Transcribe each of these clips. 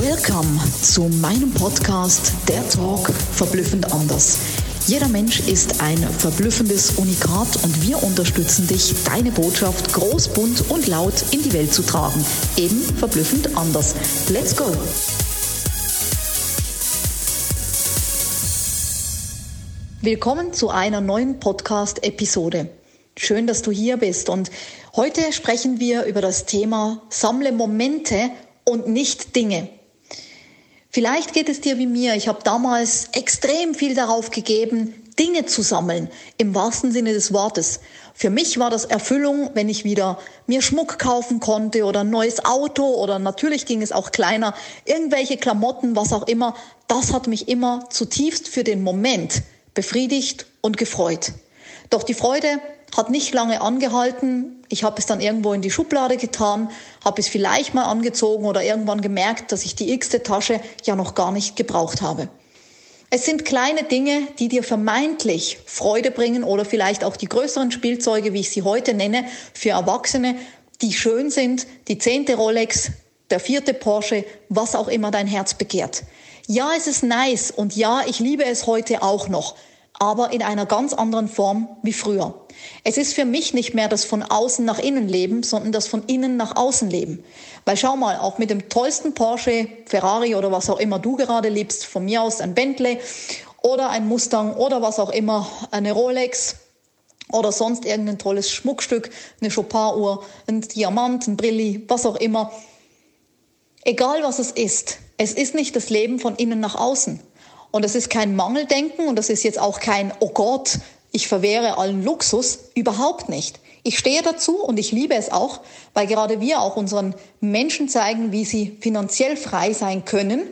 Welcome zu meinem Podcast Der Talk verblüffend anders. Jeder Mensch ist ein verblüffendes Unikat und wir unterstützen dich, deine Botschaft groß, bunt und laut in die Welt zu tragen. Eben verblüffend anders. Let's go! Willkommen zu einer neuen Podcast-Episode. Schön, dass du hier bist und heute sprechen wir über das Thema Sammle Momente und nicht Dinge. Vielleicht geht es dir wie mir. Ich habe damals extrem viel darauf gegeben, Dinge zu sammeln, im wahrsten Sinne des Wortes. Für mich war das Erfüllung, wenn ich wieder mir Schmuck kaufen konnte oder ein neues Auto oder natürlich ging es auch kleiner, irgendwelche Klamotten, was auch immer. Das hat mich immer zutiefst für den Moment befriedigt und gefreut. Doch die Freude hat nicht lange angehalten. Ich habe es dann irgendwo in die Schublade getan, habe es vielleicht mal angezogen oder irgendwann gemerkt, dass ich die x-te Tasche ja noch gar nicht gebraucht habe. Es sind kleine Dinge, die dir vermeintlich Freude bringen oder vielleicht auch die größeren Spielzeuge, wie ich sie heute nenne, für Erwachsene, die schön sind, die zehnte Rolex, der vierte Porsche, was auch immer dein Herz begehrt. Ja, es ist nice und ja, ich liebe es heute auch noch aber in einer ganz anderen Form wie früher. Es ist für mich nicht mehr das von außen nach innen leben, sondern das von innen nach außen leben. Weil schau mal, auch mit dem tollsten Porsche, Ferrari oder was auch immer du gerade liebst, von mir aus ein Bentley oder ein Mustang oder was auch immer, eine Rolex, oder sonst irgendein tolles Schmuckstück, eine Chopin-Uhr, ein Diamant, ein Brilli, was auch immer. Egal was es ist, es ist nicht das Leben von innen nach außen. Und das ist kein Mangeldenken und das ist jetzt auch kein, oh Gott, ich verwehre allen Luxus, überhaupt nicht. Ich stehe dazu und ich liebe es auch, weil gerade wir auch unseren Menschen zeigen, wie sie finanziell frei sein können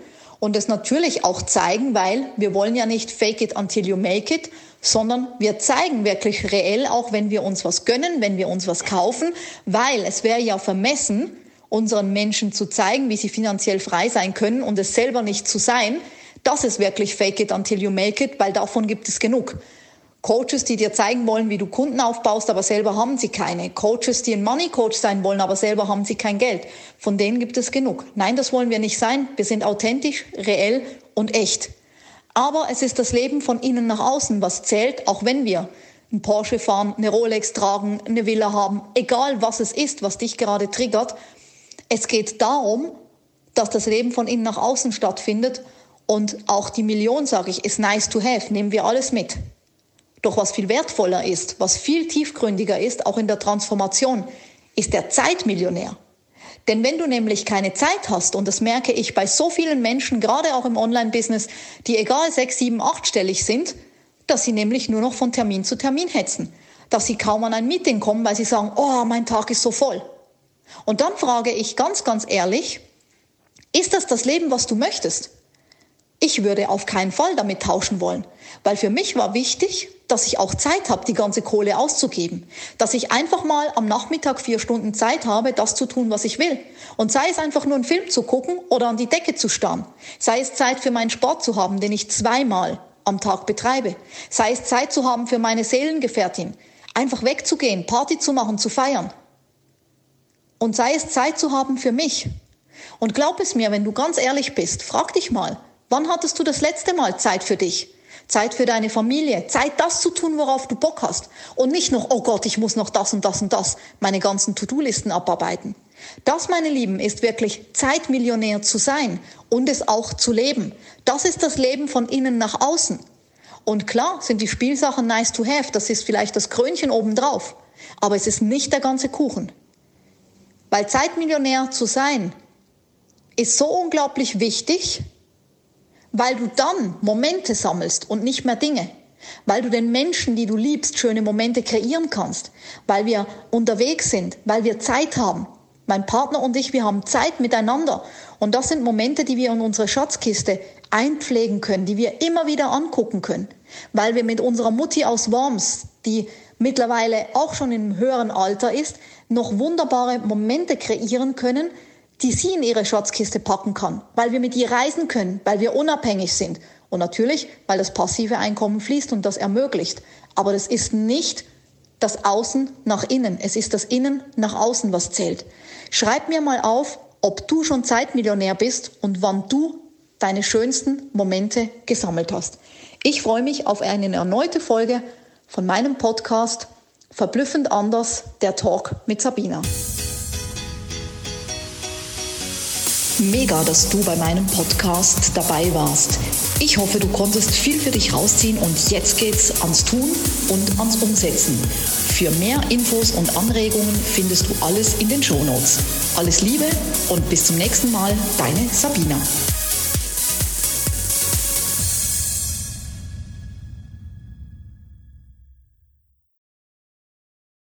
und es natürlich auch zeigen, weil wir wollen ja nicht fake it until you make it, sondern wir zeigen wirklich reell, auch wenn wir uns was gönnen, wenn wir uns was kaufen, weil es wäre ja vermessen, unseren Menschen zu zeigen, wie sie finanziell frei sein können und es selber nicht zu sein, das ist wirklich fake it until you make it, weil davon gibt es genug. Coaches, die dir zeigen wollen, wie du Kunden aufbaust, aber selber haben sie keine. Coaches, die ein Money Coach sein wollen, aber selber haben sie kein Geld. Von denen gibt es genug. Nein, das wollen wir nicht sein. Wir sind authentisch, reell und echt. Aber es ist das Leben von innen nach außen, was zählt, auch wenn wir einen Porsche fahren, eine Rolex tragen, eine Villa haben, egal was es ist, was dich gerade triggert. Es geht darum, dass das Leben von innen nach außen stattfindet und auch die Million, sage ich, ist nice to have, nehmen wir alles mit. Doch was viel wertvoller ist, was viel tiefgründiger ist, auch in der Transformation, ist der Zeitmillionär. Denn wenn du nämlich keine Zeit hast, und das merke ich bei so vielen Menschen, gerade auch im Online-Business, die egal sechs, sieben, achtstellig sind, dass sie nämlich nur noch von Termin zu Termin hetzen. Dass sie kaum an ein Meeting kommen, weil sie sagen, oh, mein Tag ist so voll. Und dann frage ich ganz, ganz ehrlich, ist das das Leben, was du möchtest? Ich würde auf keinen Fall damit tauschen wollen, weil für mich war wichtig, dass ich auch Zeit habe, die ganze Kohle auszugeben. Dass ich einfach mal am Nachmittag vier Stunden Zeit habe, das zu tun, was ich will. Und sei es einfach nur einen Film zu gucken oder an die Decke zu starren. Sei es Zeit für meinen Sport zu haben, den ich zweimal am Tag betreibe. Sei es Zeit zu haben für meine Seelengefährtin. Einfach wegzugehen, Party zu machen, zu feiern. Und sei es Zeit zu haben für mich. Und glaub es mir, wenn du ganz ehrlich bist, frag dich mal, Wann hattest du das letzte Mal Zeit für dich? Zeit für deine Familie, Zeit, das zu tun, worauf du Bock hast. Und nicht noch, oh Gott, ich muss noch das und das und das, meine ganzen To-Do-Listen abarbeiten. Das, meine Lieben, ist wirklich Zeitmillionär zu sein und es auch zu leben. Das ist das Leben von innen nach außen. Und klar sind die Spielsachen nice to have, das ist vielleicht das Krönchen obendrauf. Aber es ist nicht der ganze Kuchen. Weil Zeitmillionär zu sein, ist so unglaublich wichtig, weil du dann Momente sammelst und nicht mehr Dinge. Weil du den Menschen, die du liebst, schöne Momente kreieren kannst. Weil wir unterwegs sind, weil wir Zeit haben. Mein Partner und ich, wir haben Zeit miteinander. Und das sind Momente, die wir in unsere Schatzkiste einpflegen können, die wir immer wieder angucken können. Weil wir mit unserer Mutti aus Worms, die mittlerweile auch schon im höheren Alter ist, noch wunderbare Momente kreieren können, die sie in ihre Schatzkiste packen kann, weil wir mit ihr reisen können, weil wir unabhängig sind und natürlich, weil das passive Einkommen fließt und das ermöglicht. Aber das ist nicht das Außen nach innen, es ist das Innen nach außen, was zählt. Schreib mir mal auf, ob du schon Zeitmillionär bist und wann du deine schönsten Momente gesammelt hast. Ich freue mich auf eine erneute Folge von meinem Podcast Verblüffend anders, der Talk mit Sabina. Mega, dass du bei meinem Podcast dabei warst. Ich hoffe, du konntest viel für dich rausziehen und jetzt geht's ans Tun und ans Umsetzen. Für mehr Infos und Anregungen findest du alles in den Shownotes. Alles Liebe und bis zum nächsten Mal, deine Sabina.